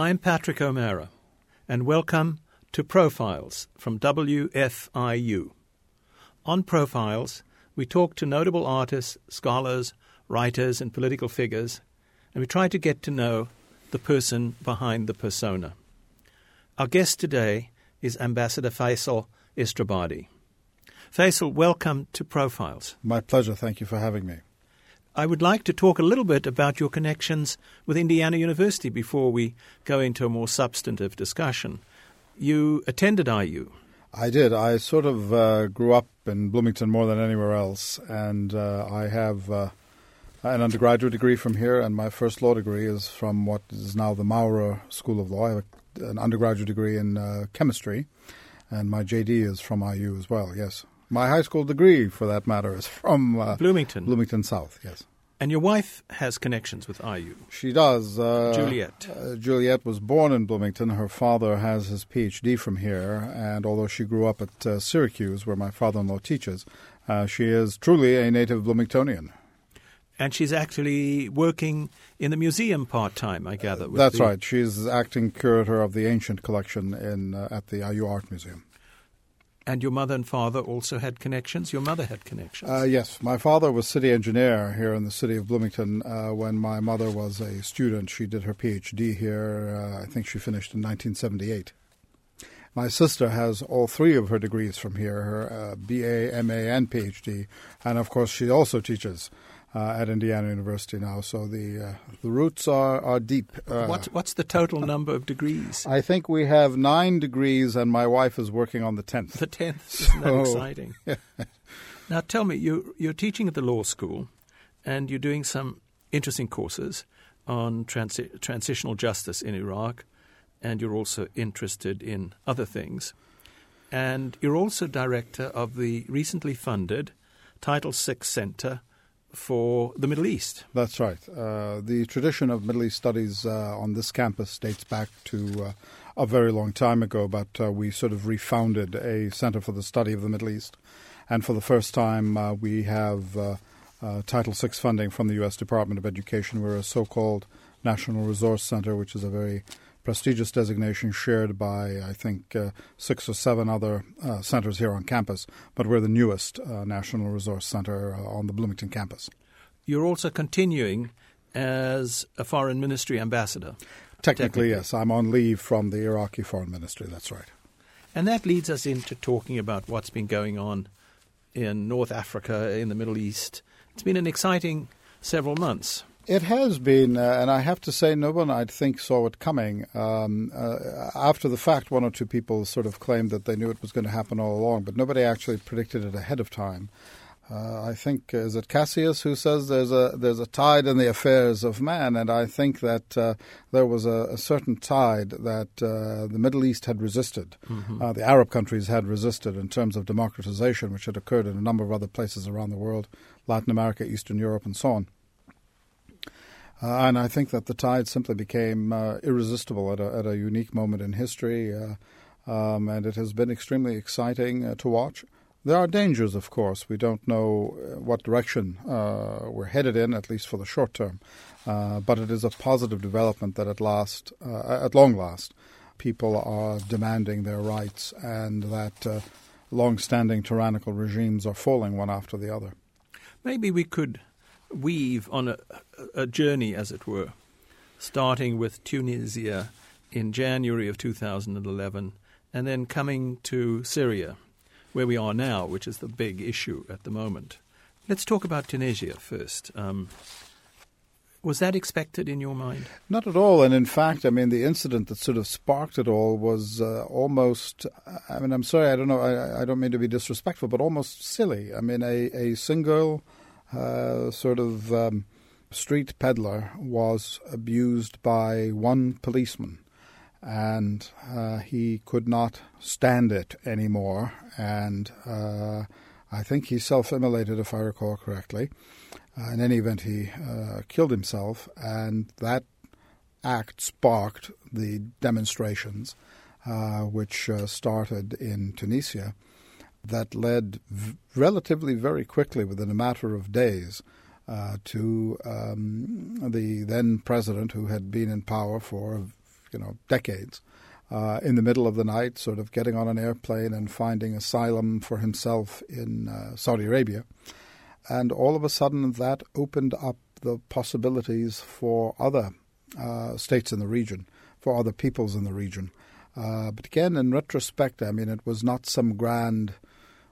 I'm Patrick O'Mara, and welcome to Profiles from WFIU. On Profiles, we talk to notable artists, scholars, writers, and political figures, and we try to get to know the person behind the persona. Our guest today is Ambassador Faisal Istrabadi. Faisal, welcome to Profiles. My pleasure. Thank you for having me. I would like to talk a little bit about your connections with Indiana University before we go into a more substantive discussion. You attended IU. I did. I sort of uh, grew up in Bloomington more than anywhere else, and uh, I have uh, an undergraduate degree from here, and my first law degree is from what is now the Maurer School of Law. I have an undergraduate degree in uh, chemistry, and my JD is from IU as well, yes. My high school degree, for that matter, is from uh, Bloomington. Bloomington South, yes. And your wife has connections with IU. She does. Uh, Juliet. Uh, Juliet was born in Bloomington. Her father has his PhD from here, and although she grew up at uh, Syracuse, where my father-in-law teaches, uh, she is truly a native Bloomingtonian. And she's actually working in the museum part time, I gather. That's the... right. She's acting curator of the ancient collection in uh, at the IU Art Museum. And your mother and father also had connections? Your mother had connections? Uh, yes. My father was city engineer here in the city of Bloomington uh, when my mother was a student. She did her PhD here. Uh, I think she finished in 1978. My sister has all three of her degrees from here her uh, BA, MA, and PhD. And of course, she also teaches uh, at Indiana University now. So the uh, the roots are are deep. Uh, what's what's the total number of degrees? I think we have nine degrees, and my wife is working on the tenth. The tenth. So, Isn't that exciting? now tell me, you you're teaching at the law school, and you're doing some interesting courses on transi- transitional justice in Iraq, and you're also interested in other things. And you're also director of the recently funded Title VI Center for the Middle East. That's right. Uh, the tradition of Middle East studies uh, on this campus dates back to uh, a very long time ago, but uh, we sort of refounded a center for the study of the Middle East. And for the first time, uh, we have uh, Title VI funding from the U.S. Department of Education. We're a so called National Resource Center, which is a very prestigious designation shared by, I think, uh, six or seven other uh, centers here on campus, but we're the newest uh, National Resource Center uh, on the Bloomington campus. You're also continuing as a foreign ministry ambassador. Technically, Technically, yes. I'm on leave from the Iraqi foreign ministry, that's right. And that leads us into talking about what's been going on in North Africa, in the Middle East. It's been an exciting several months. It has been, uh, and I have to say, no one I think saw it coming. Um, uh, after the fact, one or two people sort of claimed that they knew it was going to happen all along, but nobody actually predicted it ahead of time. Uh, I think is it Cassius who says there's a there's a tide in the affairs of man, and I think that uh, there was a, a, certain tide that uh, the Middle East had resisted, mm-hmm. Uh, the Arab countries had resisted in terms of democratization, which had occurred in a number of other places around the world, Latin America, Eastern Europe, and so on. Uh, and I think that the tide simply became uh, irresistible at a, at a unique moment in history, uh, um, and it has been extremely exciting uh, to watch. There are dangers, of course. We don't know uh, what direction uh, we're headed in, at least for the short term. but it is a positive development that at last, at long last, people are demanding their rights, and that long-standing tyrannical regimes are falling one after the other. Maybe we could weave on a, a journey, as it were, starting with Tunisia in January of 2011 and then coming to Syria, where we are now, which is the big issue at the moment. Let's talk about Tunisia first. Um, was that expected in your mind? Not at all. And in fact, I mean, the incident that sort of sparked it all was uh, almost, I mean, I'm sorry, I don't know, I, I, don't mean to be disrespectful, but almost silly. I mean, a, a single uh, sort of um, street peddler was abused by one policeman. And uh, he could not stand it anymore. And uh, I think he self immolated, if I recall correctly. Uh, in any event, he uh, killed himself. And that act sparked the demonstrations, which started in Tunisia that led v- relatively very quickly, within a matter of days, uh, to um, the then president, who had been in power for you know decades. Uh, in the middle of the night, sort of getting on an airplane and finding asylum for himself in uh, Saudi Arabia. And all of a sudden, that opened up the possibilities for other uh, states in the region, for other peoples in the region. Uh, but again, in retrospect, I mean, it was not some grand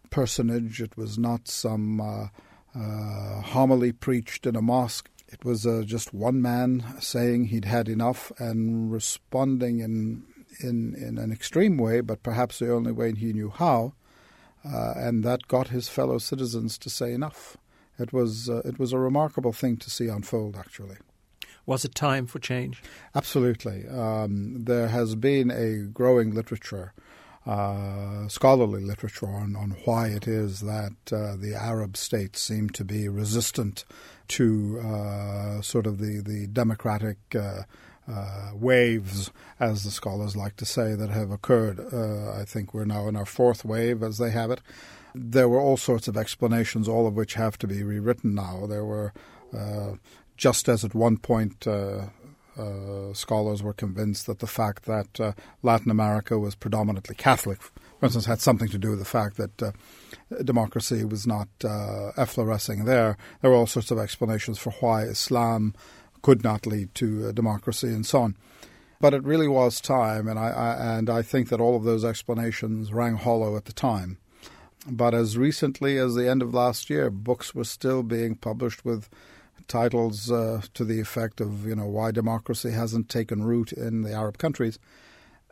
personage, it was not some uh, uh, homily preached in a mosque. It was uh, just one man saying he'd had enough and responding in, in, in an extreme way, but perhaps the only way he knew how. Uh, and that got his fellow citizens to say enough. It was, uh, it was a remarkable thing to see unfold, actually. Was it time for change? Absolutely. Um, there has been a growing literature, uh, scholarly literature, on, on why it is that uh, the Arab states seem to be resistant to uh, sort of the, the democratic uh, uh, waves, as the scholars like to say, that have occurred. Uh, I think we're now in our fourth wave, as they have it. There were all sorts of explanations, all of which have to be rewritten now. There were just as at one point uh, uh, scholars were convinced that the fact that uh, Latin America was predominantly Catholic, for instance, had something to do with the fact that democracy was not efflorescing there. There were all sorts of explanations for why Islam could not lead to democracy and so on. But it really was time, and I, I, and I think that all of those explanations rang hollow at the time. But as recently as the end of last year, books were still being published with titles uh, to the effect of you know why democracy hasn't taken root in the Arab countries.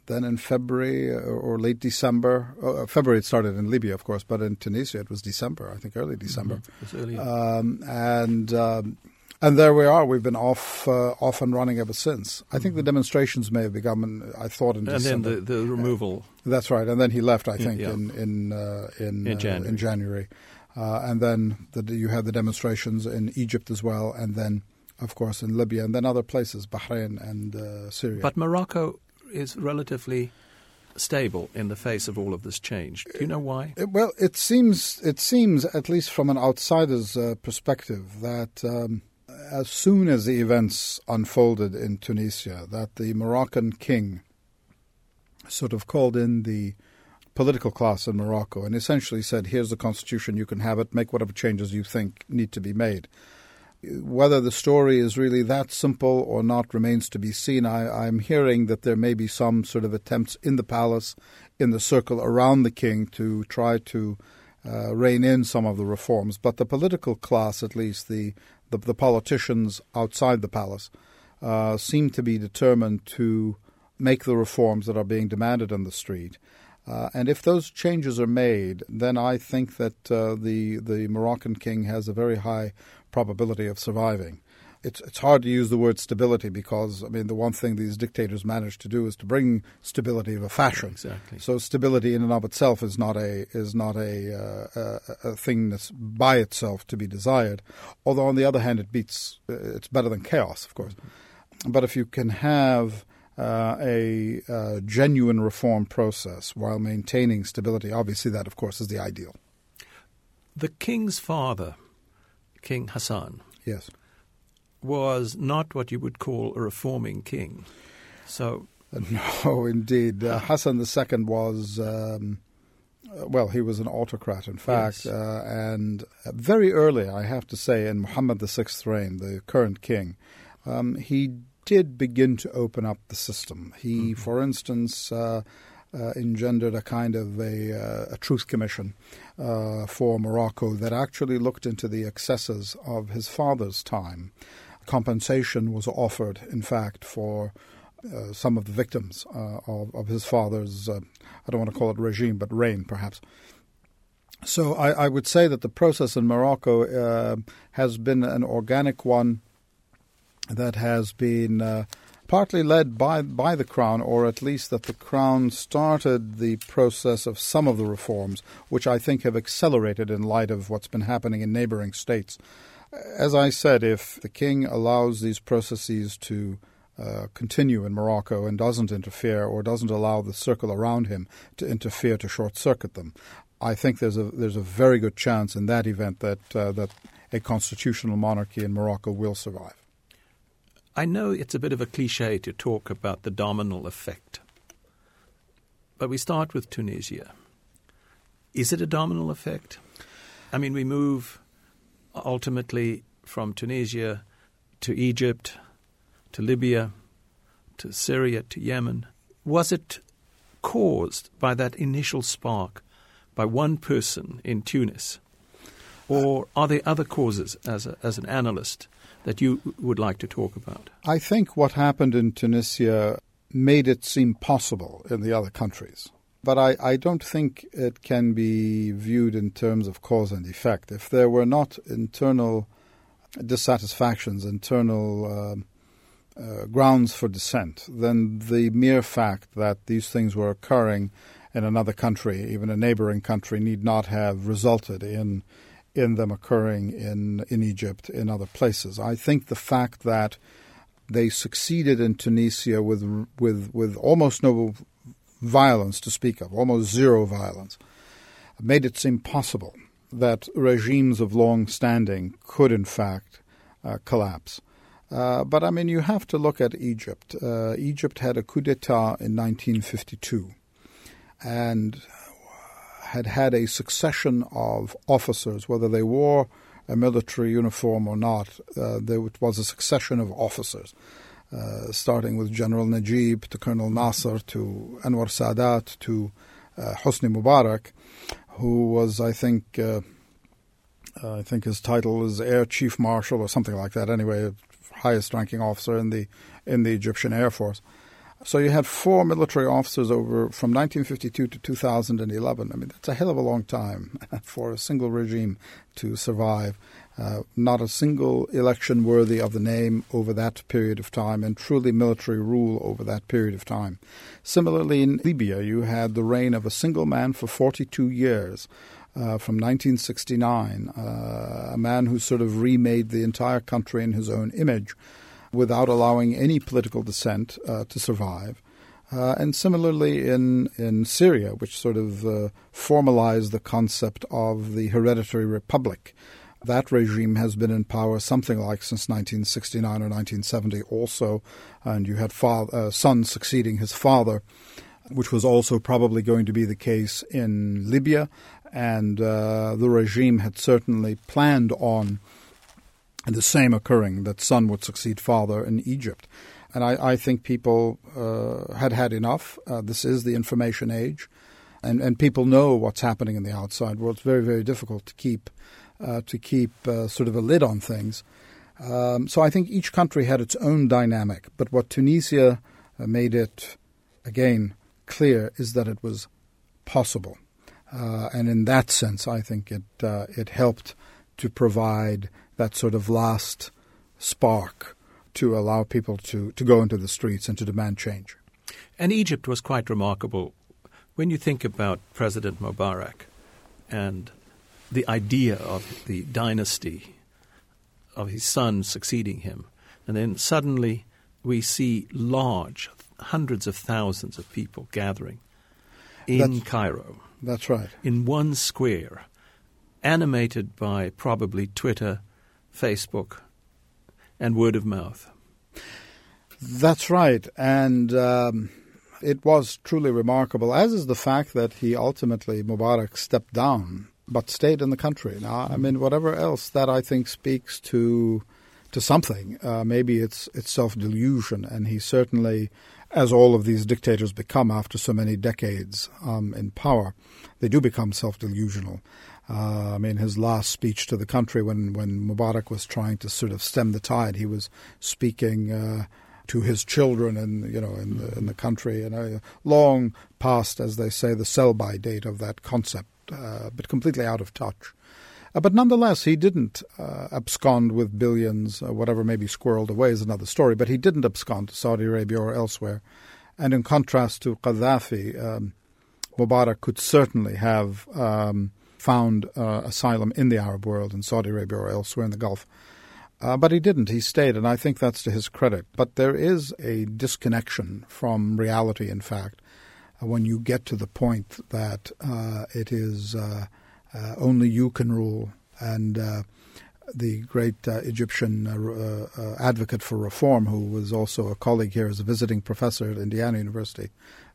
Then in February uh, or late December, uh, February it started in Libya, of course, but in Tunisia it was December, I think early December. Mm-hmm. Um, and um, and there we are. We've been off uh, off and running ever since. I think the mm-hmm. demonstrations may have begun. I thought in and December. then the, the removal. that's right. And then he left. I think yeah. in in uh, in, in January. in January. Uh, and then the, you had the demonstrations in Egypt as well, and then, of course, in Libya, and then other places, Bahrain and uh, Syria. But Morocco is relatively stable in the face of all of this change. Do you know why? It, well, it seems it seems at least from an outsider's uh, perspective that um, as soon as the events unfolded in Tunisia, that the Moroccan king sort of called in the political class in Morocco and essentially said, here's the constitution, you can have it, make whatever changes you think need to be made. Whether the story is really that simple or not remains to be seen. I, am hearing that there may be some sort of attempts in the palace, in the circle around the king, to try to uh, rein in some of the reforms. But the political class, at least, the, the, the politicians outside the palace, uh, seem to be determined to make the reforms that are being demanded on the street. Uh, and if those changes are made, then I think that uh, the the Moroccan king has a very high probability of surviving. It's it's hard to use the word stability because I mean the one thing these dictators manage to do is to bring stability of a fashion. Exactly. So stability in and of itself is not a is not a, uh, a, a thing that's by itself to be desired. Although on the other hand, it beats it's better than chaos, of course. But if you can have uh, a uh, genuine reform process while maintaining stability. Obviously, that, of course, is the ideal. The king's father, King Hassan, yes, was not what you would call a reforming king. So, no, indeed, uh, Hassan II was. Um, uh, well, he was an autocrat, in fact, yes. uh, and very early, I have to say, in Muhammad VI's reign, the current king, um, he did begin to open up the system. He, mm-hmm. for instance, uh, uh, engendered a kind of a, uh, a truth commission uh, for Morocco that actually looked into the excesses of his father's time. Compensation was offered, in fact, for uh, some of the victims uh, of, of, his father's, I don't want to call it regime, but reign, perhaps. So I, I would say that the process in Morocco has been an organic one that has been uh, partly led by by the crown, or at least that the crown started the process of some of the reforms, which I think have accelerated in light of what's been happening in neighboring states. As I said, if the king allows these processes to uh, continue in Morocco and doesn't interfere or doesn't allow the circle around him to interfere to short circuit them, I think there's a there's a very good chance in that event that uh, that a constitutional monarchy in Morocco will survive. I know it's a bit of a cliche to talk about the domino effect, but we start with Tunisia. Is it a domino effect? I mean, we move ultimately from Tunisia to Egypt, to Libya, to Syria, to Yemen. Was it caused by that initial spark by one person in Tunis? Or are there other causes as, a, as an analyst that you would like to talk about? I think what happened in Tunisia made it seem possible in the other countries. But I, I don't think it can be viewed in terms of cause and effect. If there were not internal dissatisfactions, internal uh, uh, grounds for dissent, then the mere fact that these things were occurring in another country, even a neighboring country, need not have resulted in in them occurring in in Egypt, in other places. I think the fact that they succeeded in Tunisia with with with almost no violence to speak of, almost zero violence, made it seem possible that regimes of long standing could, in fact, uh, collapse. Uh, but I mean, you have to look at Egypt. Uh, Egypt had a coup d'etat in 1952 and had had a succession of officers, whether they wore a military uniform or not. Uh, there was a succession of officers uh, starting with General Najib to Colonel Nasser to Anwar Sadat to uh, Hosni Mubarak, who was, I think, uh, I think his title is Air Chief Marshal or something like that. Anyway, highest-ranking officer in the in the Egyptian Air Force. So you had four military officers over from 1952 to 2011. I mean, that's a hell of a long time for a single regime to survive. Uh, not a single election worthy of the name over that period of time, and truly military rule over that period of time. Similarly, in Libya, you had the reign of a single man for 42 years. Uh, from 1969, uh, a man who sort of remade the entire country in his own image without allowing any political dissent uh, to survive. Uh, and similarly in, in Syria, which sort of uh, formalized the concept of the hereditary republic, that regime has been in power something like since 1969 or 1970 also, and you had father, uh, son succeeding his father, which was also probably going to be the case in Libya, and uh, the regime had certainly planned on the same occurring, that son would succeed father in Egypt. And I, I think people uh, had had enough. Uh, this is the information age, and, and people know what's happening in the outside world. It's very, very difficult to keep uh, to keep uh, sort of a lid on things. Um, so I think each country had its own dynamic. But what Tunisia uh, made it, again, clear is that it was possible. Uh, and in that sense, I think it, it helped to provide that sort of last spark to allow people to, to go into the streets and to demand change. And Egypt was quite remarkable. When you think about President Mubarak and the idea of the dynasty of his son succeeding him. And then suddenly we see large, hundreds of thousands of people gathering in that's, Cairo. That's right. In one square, animated by probably Twitter, Facebook, and word of mouth. That's right. And um, it was truly remarkable, as is the fact that he ultimately, Mubarak, stepped down but stayed in the country. Now, I mean, whatever else that I think speaks to to something. Uh, maybe it's it's self delusion, and he certainly, as all of these dictators become after so many decades um, in power, they do become self delusional. Uh, I mean, his last speech to the country when when Mubarak was trying to sort of stem the tide, he was speaking. Uh, to his children and you know in the in the country and uh, long past as they say the sell by date of that concept uh, but completely out of touch. Uh, but nonetheless, he didn't uh, abscond with billions, uh, whatever may be squirreled away is another story, but he didn't abscond to Saudi Arabia or elsewhere. And in contrast to Gaddafi, um, Mubarak could certainly have um, found uh, asylum in the Arab world, in Saudi Arabia or elsewhere in the Gulf. Uh, but he didn't. He stayed, and I think that's to his credit. But there is a disconnection from reality, in fact, when you get to the point that uh, it is uh, uh, only you can rule and the great uh, Egyptian uh, uh, advocate for reform, who was also a colleague here as a visiting professor at Indiana University,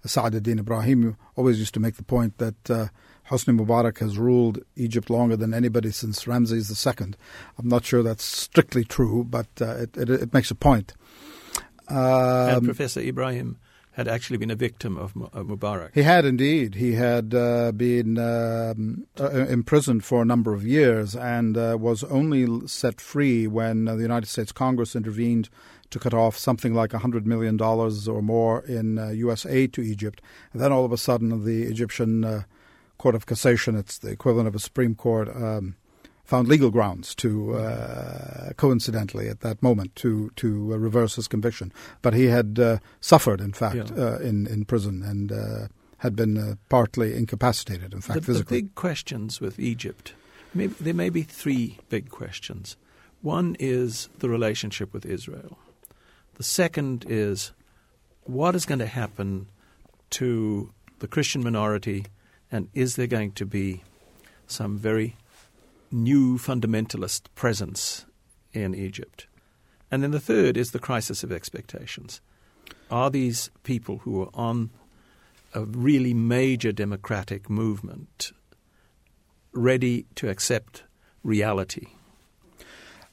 Saad Ibrahim, always used to make the point that uh, Hosni Mubarak has ruled Egypt longer than anybody since Ramses II. I'm not sure that's strictly true, but uh, it, it, it, makes a point. Um, and Professor Ibrahim had actually been a victim of, Mubarak. He had indeed. He had uh, been um, uh, imprisoned for a number of years and uh, was only set free when uh, the United States Congress intervened to cut off something like $100 million or more in U.S. uh, aid to Egypt. And then all of a sudden, the Egyptian uh, Court of Cassation, it's the equivalent of a Supreme Court, um, found legal grounds to, uh, coincidentally at that moment, to to uh, reverse his conviction. But he had uh, suffered, in fact, yeah. Uh, in in prison and uh, had been uh, partly incapacitated. In fact, the, physically. The big questions with Egypt, maybe, there may be three big questions. One is the relationship with Israel. The second is what is going to happen to the Christian minority, and is there going to be some very new fundamentalist presence in Egypt. And then the third is the crisis of expectations. Are these people who are on a really major democratic movement ready to accept reality?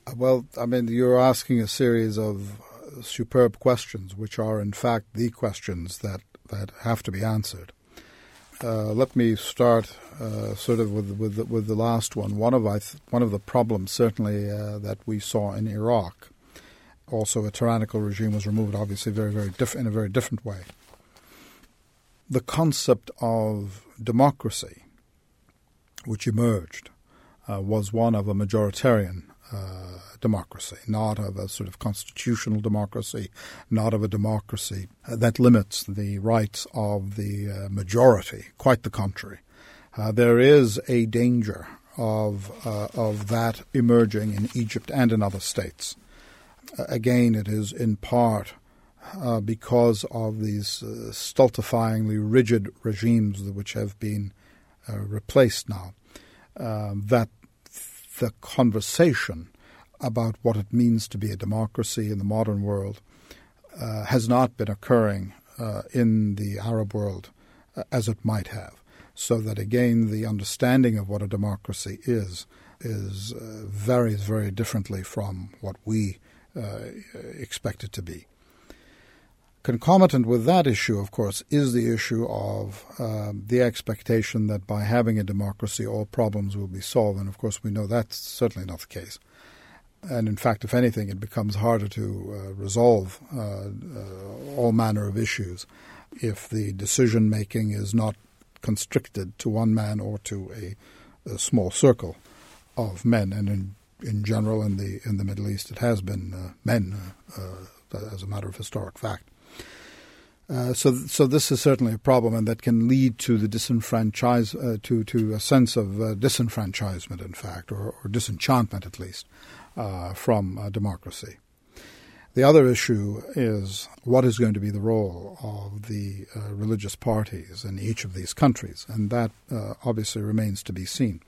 Uh, well, I mean, you're asking a series of uh, superb questions, which are in fact the questions that, that have to be answered. Uh, let me start uh, sort of with with the, with the last one. One of I th- one of the problems certainly uh, that we saw in Iraq. Also, a tyrannical regime was removed, obviously, very very diff- in a very different way. The concept of democracy, which emerged, uh, was one of a majoritarian uh, democracy, not of a sort of constitutional democracy, not of a democracy that limits the rights of the uh, majority. Quite the contrary. Uh, there is a danger of uh, of that emerging in Egypt and in other states. Uh, again, it is in part uh, because of these stultifyingly rigid regimes which have been replaced now that the conversation about what it means to be a democracy in the modern world uh, has not been occurring uh, in the Arab world uh, as it might have. So that again, the understanding of what a democracy is is uh, varies very differently from what we uh, expect it to be. Concomitant with that issue, of course, is the issue of uh, the expectation that by having a democracy, all problems will be solved. And of course, we know that's certainly not the case. And in fact, if anything, it becomes harder to uh, resolve uh, uh all manner of issues if the decision making is not constricted to one man or to a, a small circle of men. And in, in general, in the in the Middle East, it has been uh, men, uh, as a matter of historic fact. Uh, so, so this is certainly a problem, and that can lead to the disenfranchise, uh, to to a sense of uh, disenfranchisement, in fact, or, or disenchantment at least, uh, from uh, democracy. The other issue is what is going to be the role of the religious parties in each of these countries, and that obviously remains to be seen.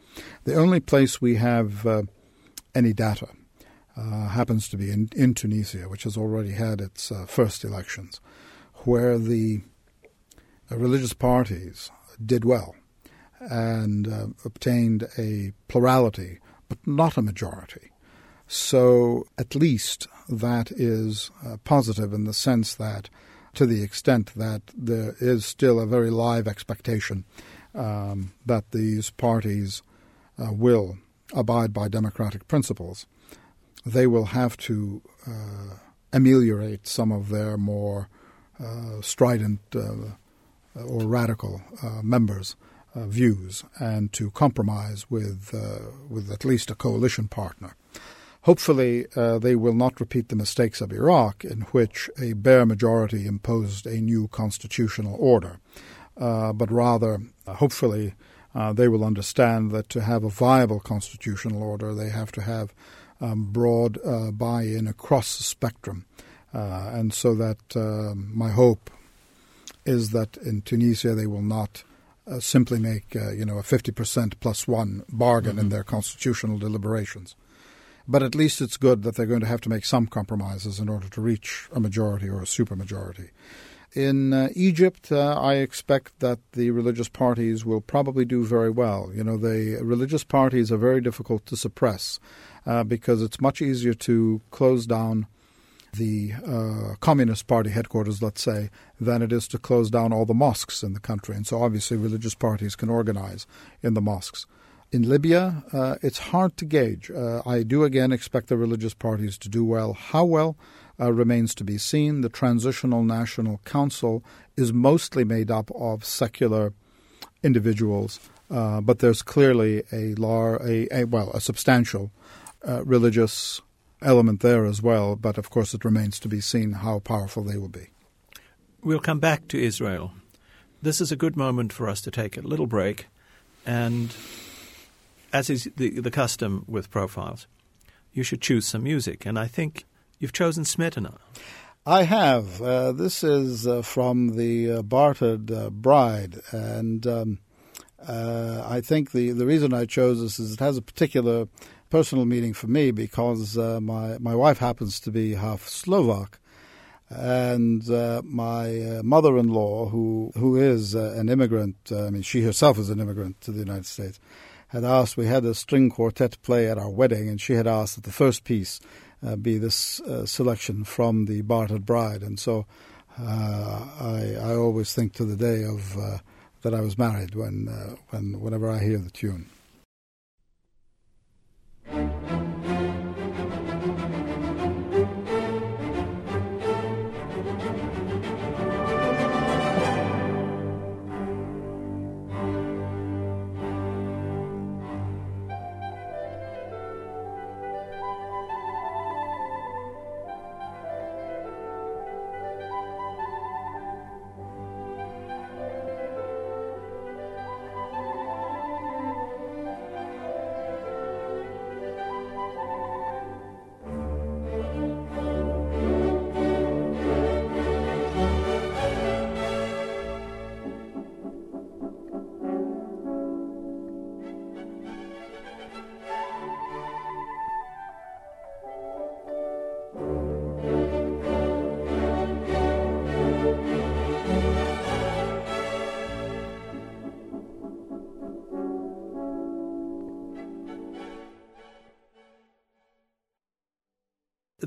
The only place we have any data happens to be in, in, Tunisia, which has already had its first elections where the uh, religious parties did well and uh, obtained a plurality, but not a majority. So at least that is uh, positive in the sense that, to the extent that there is still a very live expectation um, that these parties uh, will abide by democratic principles, they will have to uh, ameliorate some of their more strident uh, or radical uh, members' views and to compromise with with at least a coalition partner. Hopefully, uh, they will not repeat the mistakes of Iraq, in which a bare majority imposed a new constitutional order, uh, but rather, uh, hopefully, they will understand that to have a viable constitutional order, they have to have um, broad buy in across the spectrum uh, and so that uh, my hope is that in Tunisia they will not uh, simply make you know a 50% plus one bargain mm-hmm. in their constitutional deliberations. but at least it's good that they're going to have to make some compromises in order to reach a majority or a supermajority. In uh, Egypt, uh, I expect that the religious parties will probably do very well. You know, the religious parties are very difficult to suppress uh, because it's much easier to close down the uh, Communist Party headquarters, let's say, than it is to close down all the mosques in the country. And so obviously religious parties can organize in the mosques. In Libya, uh, it's hard to gauge. Uh, I do again expect the religious parties to do well. How well uh, remains to be seen. The Transitional National Council is mostly made up of secular individuals, uh, but there's clearly a, lar- a, a well a substantial uh, religious element there as well. But of course, it remains to be seen how powerful they will be. We'll come back to Israel. This is a good moment for us to take a little break and as is the, the custom with profiles, you should choose some music. And I think you've chosen Smetana. I have. Uh, this is uh, from the uh, Bartered uh, Bride. And um, uh, I think the, the reason I chose this is it has a particular personal meaning for me because uh, my, my wife happens to be half Slovak. And my mother-in-law, who who is an immigrant, I mean, she herself is an immigrant to the United States, had asked, we had a string quartet play at our wedding, and she had asked that the first piece uh, be this uh, selection from the Bartered Bride. And so uh, I, I always think to the day of uh, that I was married when, uh, when whenever I hear the tune. Thank you.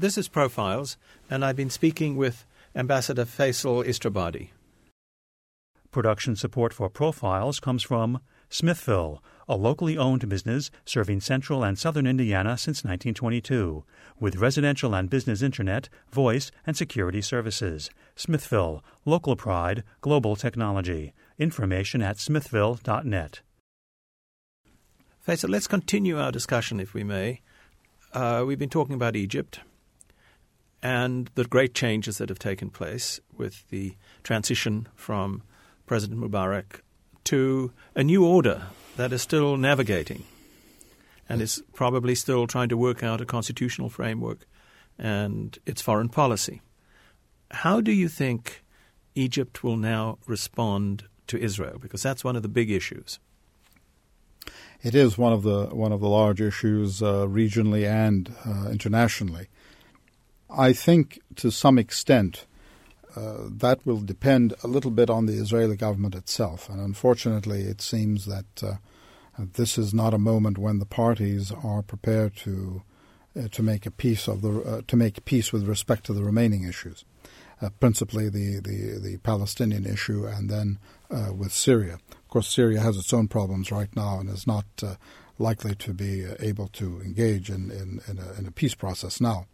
This is Profiles, and I've been speaking with Ambassador Faisal Istrabadi. Production support for Profiles comes from Smithville, a locally owned business serving central and southern Indiana since 1922, with residential and business internet, voice, and security services. Smithville, local pride, global technology. Information at smithville.net. Faisal, let's continue our discussion, if we may. Uh, we've been talking about Egypt and the great changes that have taken place with the transition from President Mubarak to a new order that is still navigating and is probably still trying to work out a constitutional framework and its foreign policy. How do you think Egypt will now respond to Israel? Because that's one of the big issues. It is one of the one of the large issues uh, regionally and uh, internationally. I think to some extent uh, that will depend a little bit on the Israeli government itself. And unfortunately, it seems that uh, this is not a moment when the parties are prepared to uh, to make a peace of the uh, to make peace with respect to the remaining issues, uh, principally the, the, the Palestinian issue, and then uh, with Syria. Of course, Syria has its own problems right now and is not likely to be able to engage in in, in, a, in a peace process now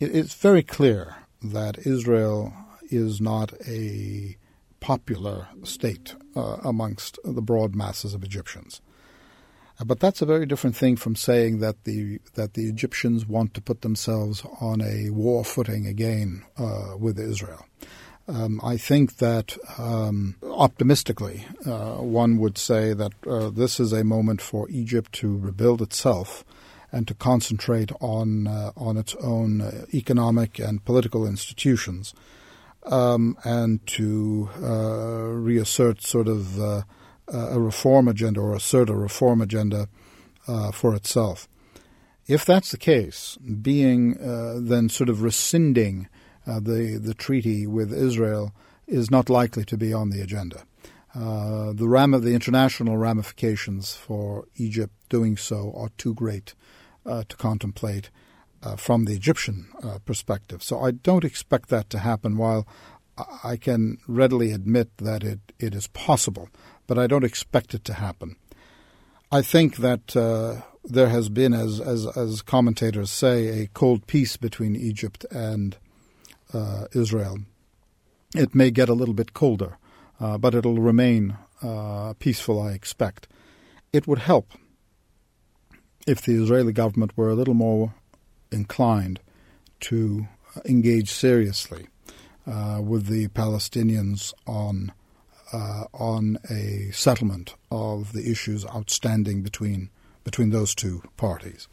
it's very clear that Israel is not a popular state uh, amongst the broad masses of Egyptians. Uh, but that's a very different thing from saying that the that the Egyptians want to put themselves on a war footing again uh, with Israel. Um, I think that um, optimistically, uh, one would say that uh, this is a moment for Egypt to rebuild itself and to concentrate on uh, on its own uh, economic and political institutions, um, and to uh, reassert sort of uh, a reform agenda or assert a reform agenda uh, for itself. If that's the case, being uh, then sort of rescinding the the treaty with Israel is not likely to be on the agenda. The ram the international ramifications for Egypt doing so are too great to contemplate uh, from the Egyptian uh, perspective. So I don't expect that to happen. While I can readily admit that it, it is possible, but I don't expect it to happen. I think that uh, there has been, as, as, as commentators say, a cold peace between Egypt and uh, Israel. It may get a little bit colder, uh, but it'll remain uh, peaceful, I expect. It would help if the Israeli government were a little more inclined to engage seriously uh, with the Palestinians on uh, on a settlement of the issues outstanding between between those two parties.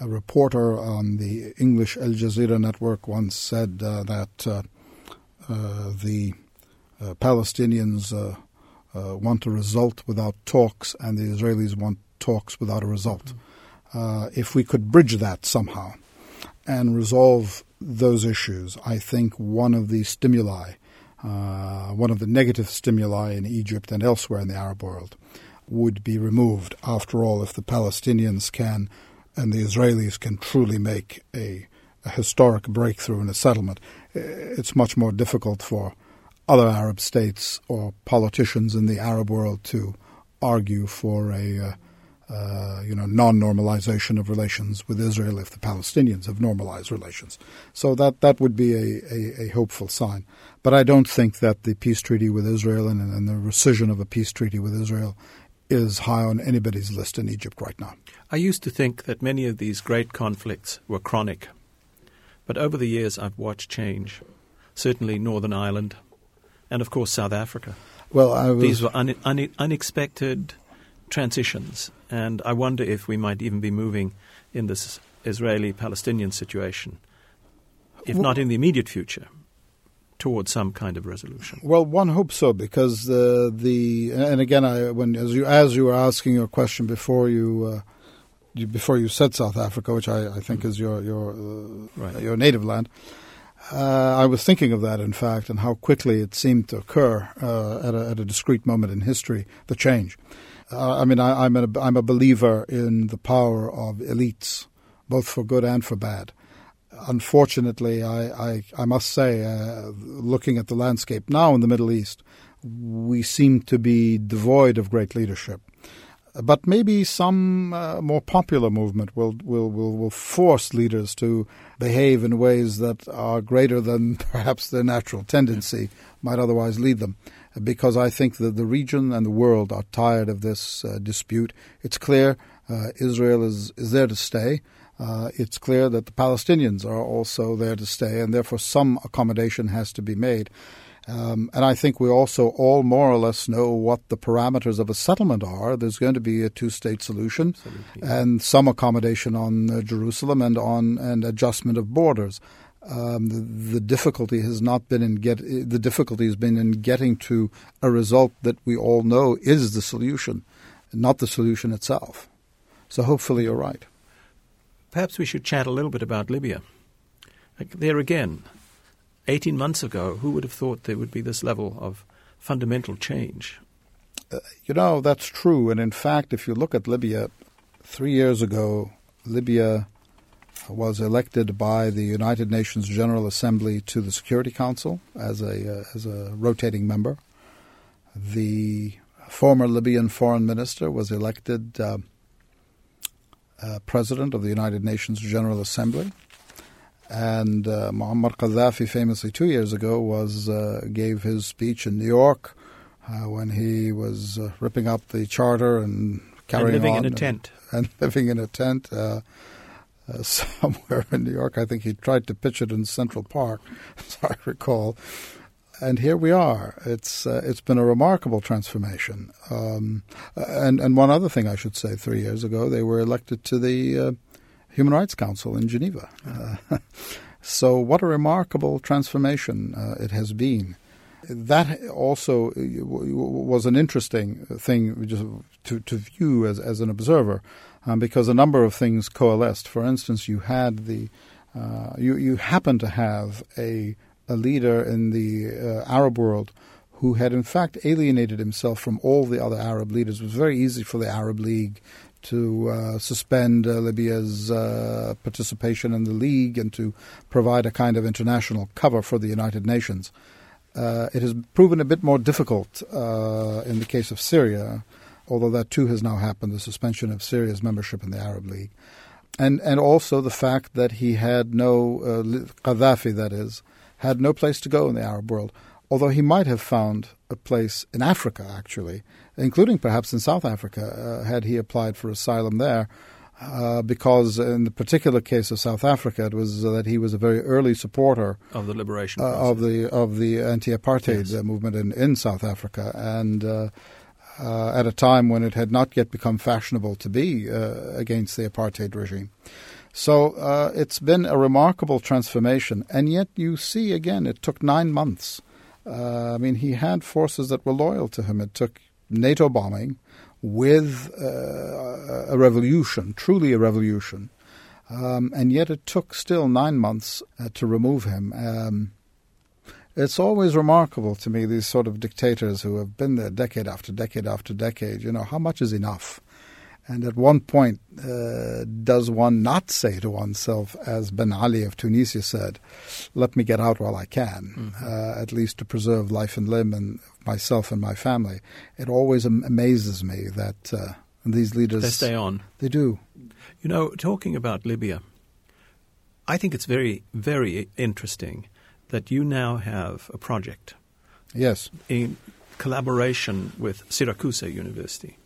A reporter on the English Al Jazeera network once said uh, that uh, uh, the uh, Palestinians want a result without talks, and the Israelis want talks without a result. Mm-hmm. If we could bridge that somehow and resolve those issues, I think one of the stimuli, uh, one of the negative stimuli in Egypt and elsewhere in the Arab world, would be removed. After all, if the Palestinians can and the Israelis can truly make a, a historic breakthrough in a settlement, it's much more difficult for other Arab states or politicians in the Arab world to argue for a uh, you know, non-normalization of relations with Israel if the Palestinians have normalized relations. So that that would be a, a, a hopeful sign. But I don't think that the peace treaty with Israel and, and the rescission of a peace treaty with Israel is high on anybody's list in Egypt right now. I used to think that many of these great conflicts were chronic, but over the years I've watched change. Certainly Northern Ireland, and of course South Africa. Well, was... these were un- un- unexpected transitions, and I wonder if we might even be moving in this Israeli Palestinian situation, if well, not in the immediate future, towards some kind of resolution. Well, one hopes so because the the and again, I when as you as you were asking your question before you. Uh, you, before you said South Africa, which I, I think is your your uh, right. your native land, uh, I was thinking of that, in fact, and how quickly it seemed to occur uh, at, a, at a discrete moment in history, the change. Uh, I mean, I, am a, I'm a believer in the power of elites, both for good and for bad. Unfortunately, I, I, I must say, uh, looking at the landscape now in the Middle East, we seem to be devoid of great leadership. But maybe some uh, more popular movement will, will, will, will force leaders to behave in ways that are greater than perhaps their natural tendency might otherwise lead them because I think that the region and the world are tired of this uh, dispute. It's clear uh, Israel is, is there to stay. Uh, it's clear that the Palestinians are also there to stay, and therefore some accommodation has to be made. Um, and I think we also all more or less know what the parameters of a settlement are. There's going to be a two-state solution Absolutely. and some accommodation on uh, Jerusalem and on and adjustment of borders. Um, the, the, difficulty has not been in get the difficulty has been in getting to a result that we all know is the solution, not the solution itself. So hopefully you're right. Perhaps we should chat a little bit about Libya. There again, 18 months ago, who would have thought there would be this level of fundamental change? Uh, you know, that's true. And in fact, if you look at Libya, three years ago, Libya was elected by the United Nations General Assembly to the Security Council as a uh, as a rotating member. The former Libyan foreign minister was elected uh, uh, president of the United Nations General Assembly, and uh, Muammar Gaddafi, famously two years ago, was uh, gave his speech in New York uh, when he was ripping up the charter and carrying and living on in a tent and, and living in a tent uh, somewhere in New York. I think he tried to pitch it in Central Park, as I recall. And here we are. It's uh, it's been a remarkable transformation. Um, and and one other thing I should say: three years ago, they were elected to the uh, Human Rights Council in Geneva. Uh, so what a remarkable transformation uh, it has been. That also was an interesting thing to, to view as, as an observer um, because a number of things coalesced. For instance, you had the uh, you you happen to have a a leader in the uh, Arab world who had in fact alienated himself from all the other Arab leaders. It was very easy for the Arab League to uh, suspend uh, Libya's uh, participation in the League and to provide a kind of international cover for the United Nations. Uh, it has proven a bit more difficult uh, in the case of Syria, although that too has now happened the suspension of Syria's membership in the Arab League. And, and also the fact that he had no, uh, Gaddafi, that is, had no place to go in the Arab world, although he might have found a place in Africa, actually, including perhaps in South Africa, uh, had he applied for asylum there. Uh, because in the particular case of South Africa, it was uh, that he was a very early supporter of the liberation uh, of the of the anti-apartheid yes. Uh, movement in, in South Africa, and uh, at a time when it had not yet become fashionable to be against the apartheid regime. So it's been a remarkable transformation, and yet you see again, it took nine months. I mean, he had forces that were loyal to him. It took NATO bombing with uh, a revolution, truly a revolution. Um, and yet it took still nine months uh, to remove him. Um, it's always remarkable to me, these sort of dictators who have been there decade after decade after decade. You know, how much is enough? And at one point, uh, does one not say to oneself, as Ben Ali of Tunisia said, let me get out while I can, mm-hmm. uh, at least to preserve life and limb and myself and my family? It always am- amazes me that uh, these leaders. They stay on. They do. You know, talking about Libya, I think it's very, very interesting that you now have a project. Yes. In collaboration with Syracuse University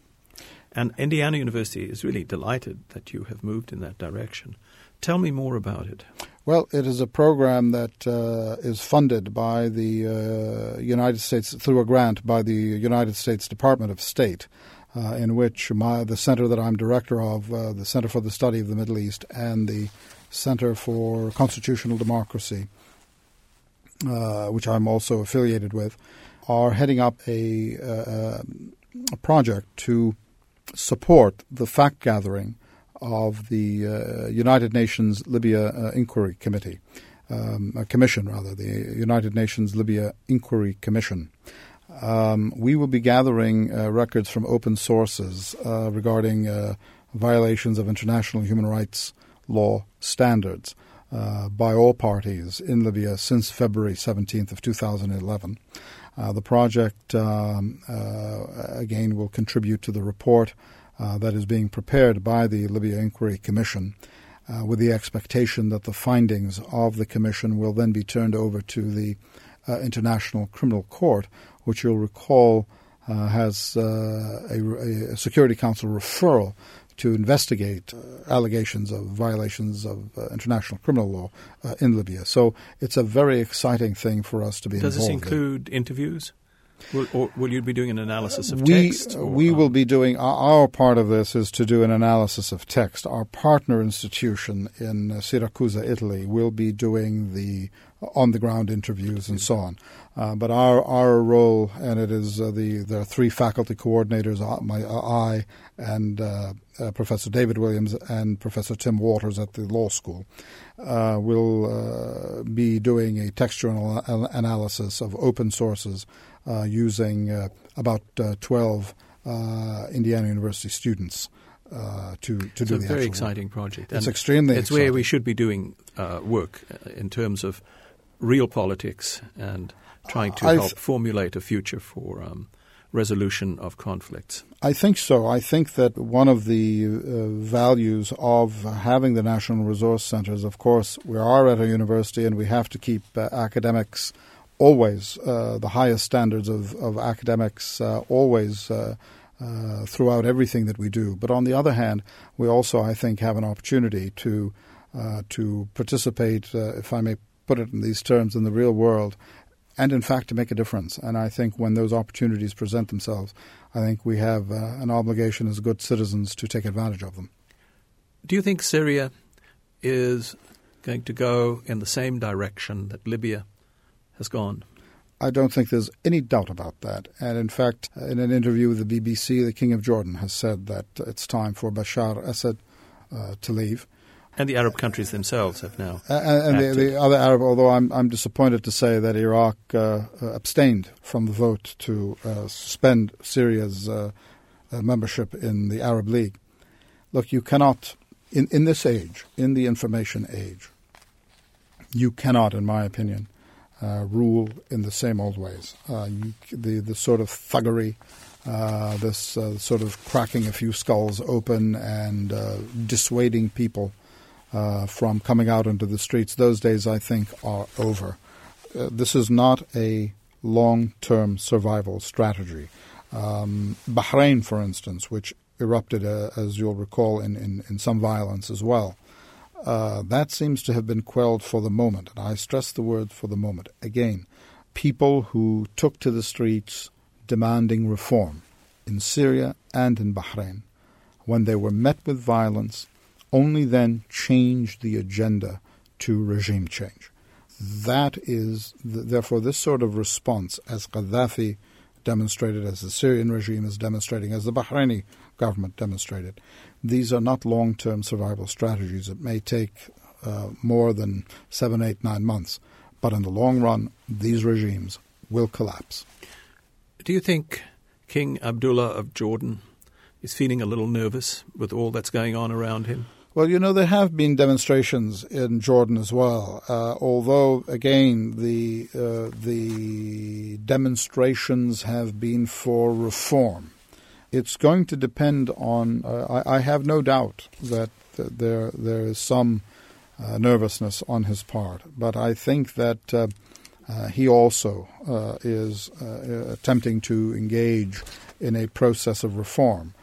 and Indiana University is really delighted that you have moved in that direction. Tell me more about it. Well, it is a program that uh, is funded by the uh, United States through a grant by the United States Department of State, uh, in which my, the center that I'm director of, uh, the Center for the Study of the Middle East, and the Center for Constitutional Democracy, uh, which I'm also affiliated with, are heading up a, uh, a project to support the fact gathering of the uh, United Nations Libya uh, Inquiry Committee, um, commission rather, the United Nations Libya Inquiry Commission. Um, we will be gathering uh, records from open sources uh, regarding uh, violations of international human rights law standards uh, by all parties in Libya since February 17th of 2011. Uh, the project, um, uh, again, will contribute to the report uh, that is being prepared by the Libya Inquiry Commission. With the expectation that the findings of the commission will then be turned over to the International Criminal Court, which you'll recall uh, has uh, a, a, Security Council referral to investigate uh, allegations of violations of international criminal law in Libya. So it's a very exciting thing for us to be Does involved Does this include in. interviews? Will, or will you be doing an analysis of we, text? Or, we will be doing our part of this is to do an analysis of text. Our partner institution in uh, Syracuse, Italy, will be doing the on the ground interviews and so on. Uh, but our our role, and it is uh, the there are three faculty coordinators, uh, my uh, I and uh, Professor David Williams and Professor Tim Waters at the law school, will be doing a textual analysis of open sources uh, using uh, about uh, 12 Indiana University students. Uh, to to it's do a very exciting work. project. It's and extremely. It's exciting. where we should be doing uh, work in terms of real politics and trying to I've, help formulate a future for um, resolution of conflicts. I think so. I think that one of the uh, values of having the National Resource Centres, of course, we are at a university and we have to keep uh, academics always uh, the highest standards of, of academics, uh, always uh, uh, throughout everything that we do. But on the other hand, we also, I think, have an opportunity to to participate, if I may put it in these terms, in the real world, and in fact to make a difference. And I think when those opportunities present themselves, I think we have an obligation as good citizens to take advantage of them. Do you think Syria is going to go in the same direction that Libya has gone? I don't think there's any doubt about that. And in fact, in an interview with the BBC, the King of Jordan has said that it's time for Bashar Assad uh, to leave. And the Arab countries themselves have now. Uh, and the, the, other Arab, although I'm, I'm disappointed to say that Iraq uh, abstained from the vote to uh, suspend Syria's uh, uh, membership in the Arab League. Look, you cannot, in, in this age, in the information age, you cannot, in my opinion, uh, rule in the same old ways. You, the, the sort of thuggery, this sort of cracking a few skulls open and dissuading people uh, from coming out into the streets. Those days, I think, are over. Uh, this is not a long term survival strategy. Um, Bahrain, for instance, which erupted, uh, as you'll recall, in, in, in, some violence as well, uh, that seems to have been quelled for the moment. And I stress the word for the moment. Again, people who took to the streets demanding reform in Syria and in Bahrain, when they were met with violence, only then change the agenda to regime change. That is, therefore, this sort of response, as Gaddafi demonstrated, as the Syrian regime is demonstrating, as the Bahraini government demonstrated, these are not long term survival strategies. It may take uh, more than seven, eight, nine months, but in the long run, these regimes will collapse. Do you think King Abdullah of Jordan is feeling a little nervous with all that's going on around him? Well, you know, there have been demonstrations in Jordan as well, uh, although, again, the, uh, the demonstrations have been for reform. It's going to depend on, uh, I, I, have no doubt that there, there is some uh, nervousness on his part, but I think that uh, uh, he also is attempting to engage in a process of reform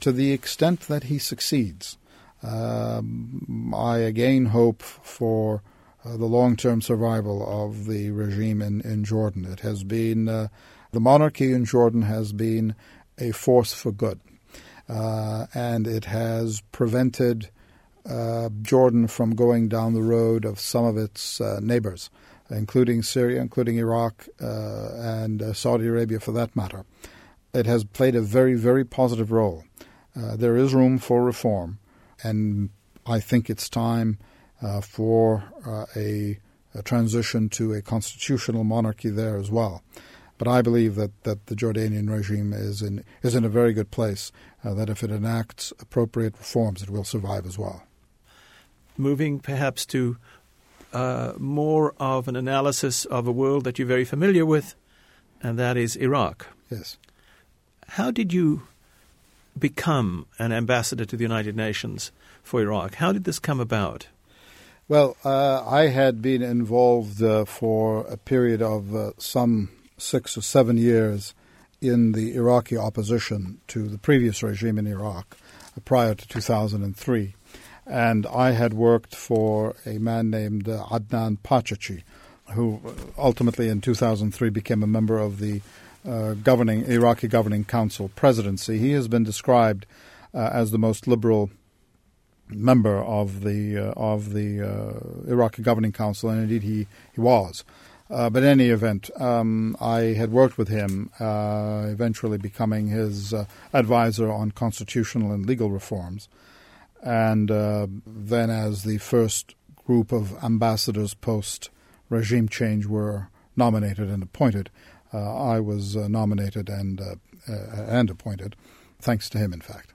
to the extent that he succeeds. Um, I again hope for uh, the long term survival of the regime in, in Jordan. It has been, uh, the monarchy in Jordan has been a force for good. Uh, and it has prevented uh, Jordan from going down the road of some of its uh, neighbors, including Syria, including Iraq, uh, and Saudi Arabia for that matter. It has played a very, very positive role. there is room for reform and I think it's time uh, for uh, a, a, transition to a constitutional monarchy there as well. But I believe that, that the Jordanian regime is in is in a very good place. Uh, that if it enacts appropriate reforms, it will survive as well. Moving perhaps to uh, more of an analysis of a world that you're very familiar with, and that is Iraq. Yes. How did you become an ambassador to the United Nations for Iraq? How did this come about? Well, uh, I had been involved uh, for a period of uh, some six or seven years in the Iraqi opposition to the previous regime in Iraq uh, prior to 2003. And I had worked for a man named uh, Adnan Pachachi, who ultimately in 2003 became a member of the uh, governing Iraqi governing council presidency. He has been described uh, as the most liberal member of the uh, of the uh, Iraqi governing council, and indeed he he was. Uh, but in any event, um, I had worked with him, eventually becoming his advisor on constitutional and legal reforms. And then, as the first group of ambassadors post regime change were nominated and appointed, I was uh, nominated and uh, and appointed, thanks to him, in fact.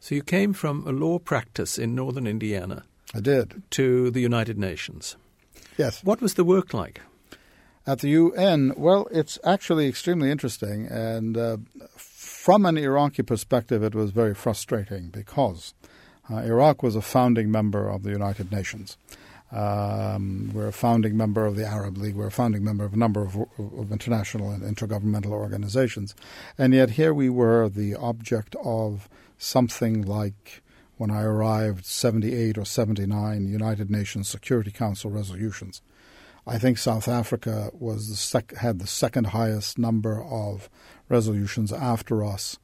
So you came from a law practice in northern Indiana. I did. To the United Nations. Yes. What was the work like? At the UN, well, it's actually extremely interesting. And uh, from an Iraqi perspective, it was very frustrating because uh, Iraq was a founding member of the United Nations. Um, we're a founding member of the Arab League. We're a founding member of a number of, of, international and intergovernmental organizations. And yet here we were the object of something like, when I arrived, 78 or 79 United Nations Security Council resolutions. I think South Africa was the sec- had the second highest number of resolutions after us.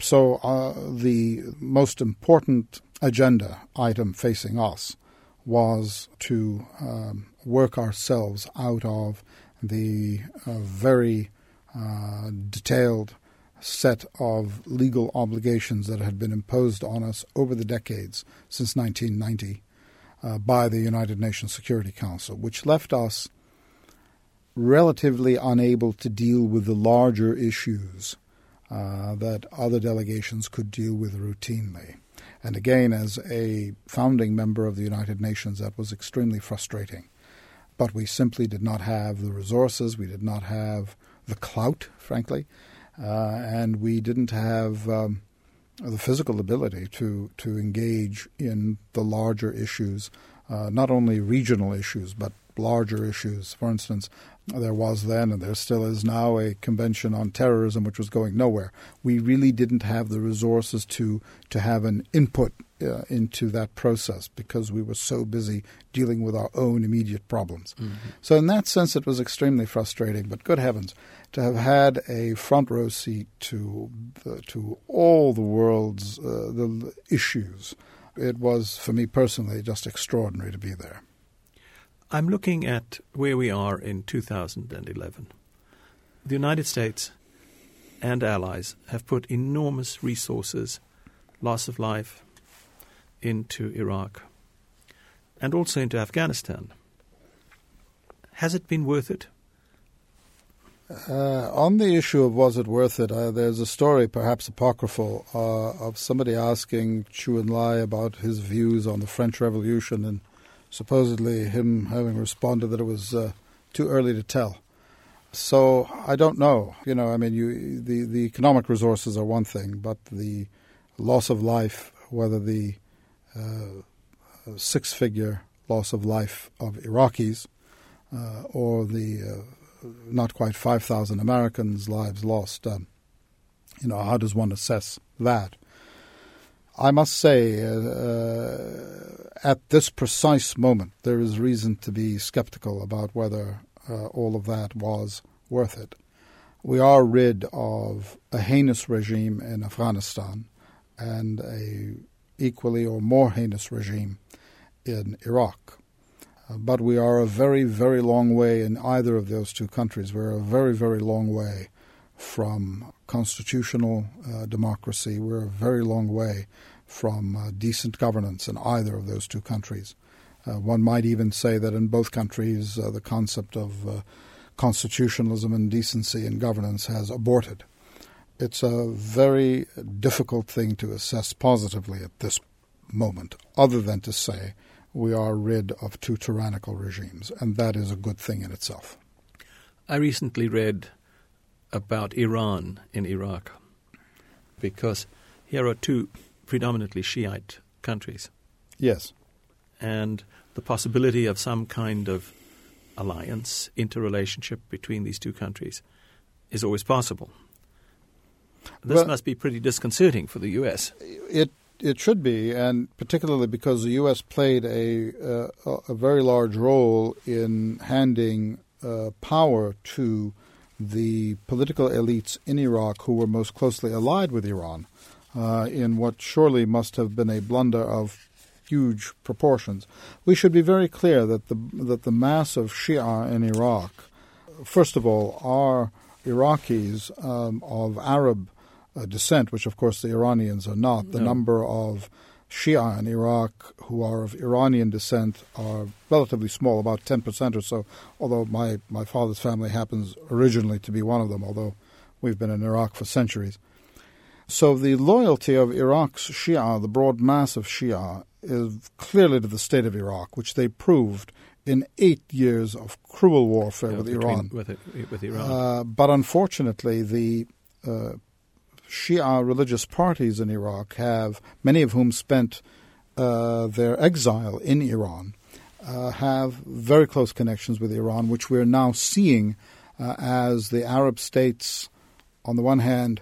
So uh, the most important agenda item facing us was to um, work ourselves out of the uh, very uh, detailed set of legal obligations that had been imposed on us over the decades since 1990 uh, by the United Nations Security Council, which left us relatively unable to deal with the larger issues uh, that other delegations could deal with routinely. And again, as a founding member of the United Nations, that was extremely frustrating. But we simply did not have the resources, we did not have the clout, frankly, uh, and we didn't have um, the physical ability to, to engage in the larger issues, uh, not only regional issues, but larger issues. For instance, there was then, and there still is now, a convention on terrorism which was going nowhere. We really didn't have the resources to to have an input uh, into that process because we were so busy dealing with our own immediate problems. Mm-hmm. So, in that sense, it was extremely frustrating. But good heavens, to have had a front row seat to the, to all the world's uh, the issues, it was for me personally just extraordinary to be there. I'm looking at where we are in 2011. The United States and allies have put enormous resources, loss of life, into Iraq and also into Afghanistan. Has it been worth it? Uh, on the issue of was it worth it, uh, there's a story, perhaps apocryphal, uh, of somebody asking Chou En-lai about his views on the French Revolution and supposedly him having responded that it was uh, too early to tell. So I don't know. You know, I mean, you, the the economic resources are one thing, but the loss of life, whether the uh, six-figure loss of life of Iraqis uh, or the uh, not quite 5,000 Americans' lives lost, um, you know, how does one assess that? I must say, uh, at this precise moment, there is reason to be skeptical about whether uh, all of that was worth it. We are rid of a heinous regime in Afghanistan and a equally or more heinous regime in Iraq. But we are a very, very long way in either of those two countries. We're a very, very long way from constitutional uh, democracy. We're a very long way from uh, decent governance in either of those two countries. Uh, one might even say that in both countries, uh, the concept of uh, constitutionalism and decency in governance has aborted. It's a very difficult thing to assess positively at this moment, other than to say we are rid of two tyrannical regimes, and that is a good thing in itself. I recently read about Iran in Iraq because here are two predominantly Shiite countries. Yes. And the possibility of some kind of alliance, interrelationship between these two countries is always possible. This well, must be pretty disconcerting for the U.S. It it should be, and particularly because the U.S. played a uh, a very large role in handing uh, power to the political elites in Iraq who were most closely allied with Iran uh, in what surely must have been a blunder of huge proportions. We should be very clear that the that the mass of Shia in Iraq, first of all, are Iraqis um, of Arab uh, descent, which of course the Iranians are not. The no. number of Shia in Iraq who are of Iranian descent are relatively small, about 10% or so, although my, my father's family happens originally to be one of them, although we've been in Iraq for centuries. So the loyalty of Iraq's Shia, the broad mass of Shia, is clearly to the state of Iraq, which they proved in eight years of cruel warfare yeah, with, Iran. with, it, with Iran. Uh, but unfortunately, the uh, Shia religious parties in Iraq have, many of whom spent uh, their exile in Iran, uh, have very close connections with Iran, which we're now seeing uh, as the Arab states, on the one hand,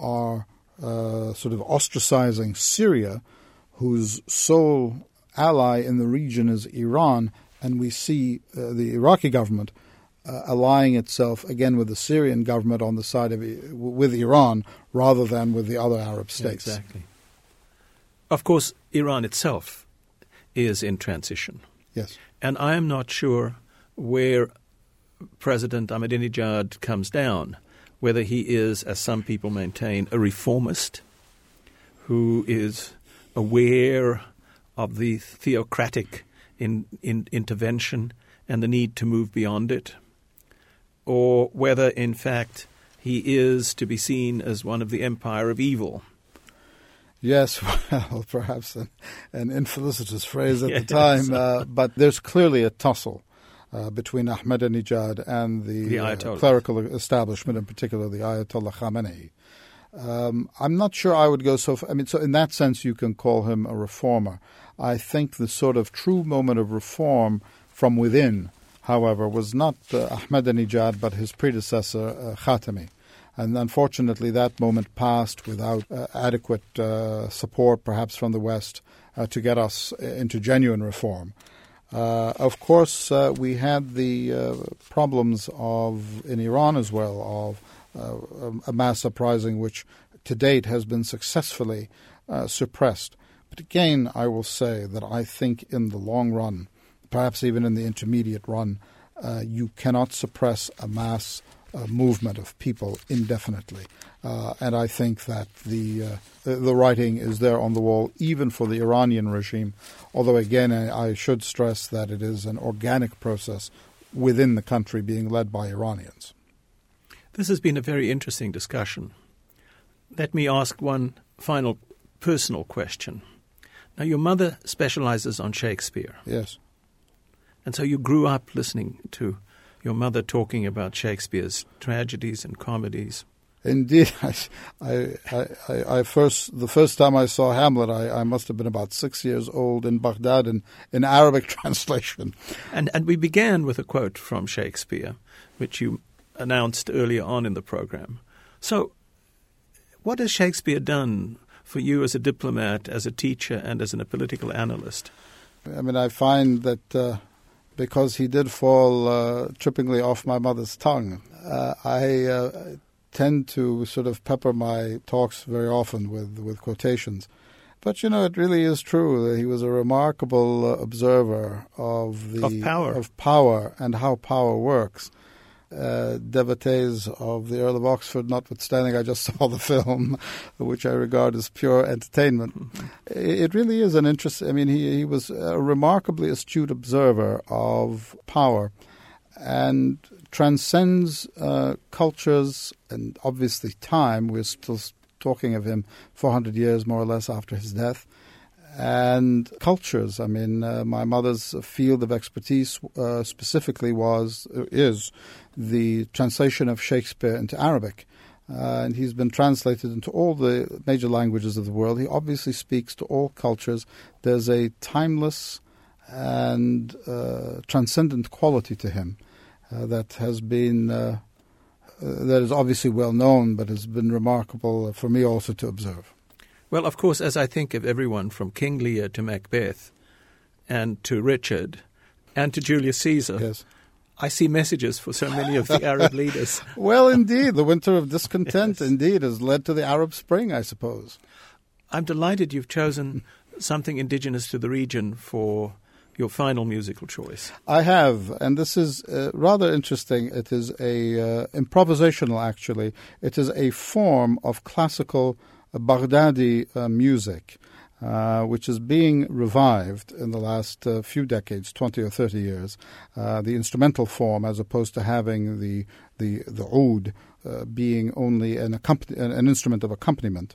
are uh, sort of ostracizing Syria, whose sole ally in the region is Iran, and we see uh, the Iraqi government uh, allying itself again with the Syrian government on the side of with Iran rather than with the other Arab states. Yeah, exactly. Of course, Iran itself is in transition. Yes. And I am not sure where President Ahmadinejad comes down, whether he is, as some people maintain, a reformist who is aware of the theocratic in, in intervention and the need to move beyond it, or whether, in fact, he is to be seen as one of the empire of evil. Yes, well, perhaps an, an infelicitous phrase at yes. the time, uh, but there's clearly a tussle uh, between Ahmadinejad and the, the uh, clerical establishment, in particular the Ayatollah Khamenei. Um, I'm not sure I would go so. Far. I mean, so in that sense, you can call him a reformer. I think the sort of true moment of reform from within, however, was not uh, Ahmadinejad but his predecessor uh, Khatami. And unfortunately, that moment passed without uh, adequate support, perhaps from the West, to get us into genuine reform. Uh, of course, uh, we had the uh, problems of in Iran as well of a mass uprising, which to date has been successfully suppressed. But again, I will say that I think in the long run, perhaps even in the intermediate run, you cannot suppress a mass uh, movement of people indefinitely. Uh, and I think that the, uh, the writing is there on the wall, even for the Iranian regime. Although, again, I should stress that it is an organic process within the country being led by Iranians. This has been a very interesting discussion. Let me ask one final personal question. Now, your mother specializes on Shakespeare. Yes. And so you grew up listening to your mother talking about Shakespeare's tragedies and comedies. Indeed, I, I, I, I, first the first time I saw Hamlet, I, I must have been about six years old in Baghdad in, in Arabic translation. And and we began with a quote from Shakespeare, which you announced earlier on in the program. So, what has Shakespeare done for you as a diplomat, as a teacher, and as a political analyst? I mean, I find that uh, because he did fall uh, trippingly off my mother's tongue. Uh, I uh, tend to sort of pepper my talks very often with, with quotations. But you know, it really is true that he was a remarkable observer of the of power. of power and how power works uh, devotees of the Earl of Oxford, notwithstanding I just saw the film, which I regard as pure entertainment. Mm-hmm. It really is an interest. I mean, he, he was a remarkably astute observer of power and transcends uh, cultures and obviously time. We're still talking of him 400 years more or less after his death and cultures. I mean, uh, my mother's field of expertise uh, specifically was is the translation of Shakespeare into Arabic. Uh, and he's been translated into all the major languages of the world. He obviously speaks to all cultures. There's a timeless and uh, transcendent quality to him uh, that has been uh, that is obviously well known, but has been remarkable for me also to observe. Well, of course, as I think of everyone from King Lear to Macbeth and to Richard and to Julius Caesar, yes. I see messages for so many of the Arab leaders. Well, indeed, the winter of discontent yes. indeed has led to the Arab Spring, I suppose. I'm delighted you've chosen something indigenous to the region for your final musical choice. I have, and this is uh, rather interesting. It is a uh, improvisational, actually. It is a form of classical Baghdadi uh, music, uh, which is being revived in the last uh, few decades, 20 or 30 years, uh, the instrumental form as opposed to having the, the, the oud uh, being only an, accompany, an instrument of accompaniment.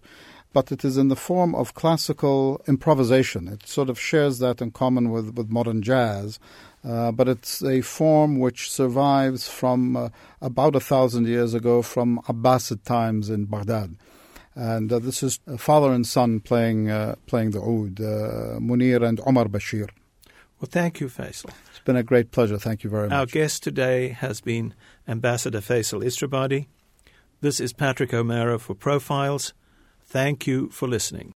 But it is in the form of classical improvisation. It sort of shares that in common with, with modern jazz. Uh, but it's a form which survives from about a thousand years ago from Abbasid times in Baghdad. And uh, this is father and son playing uh, playing the oud, uh, Munir and Omar Bashir. Well, thank you, Faisal. It's been a great pleasure. Thank you very much. Our guest today has been Ambassador Faisal Istrabadi. This is Patrick O'Meara for Profiles. Thank you for listening.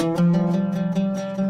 Música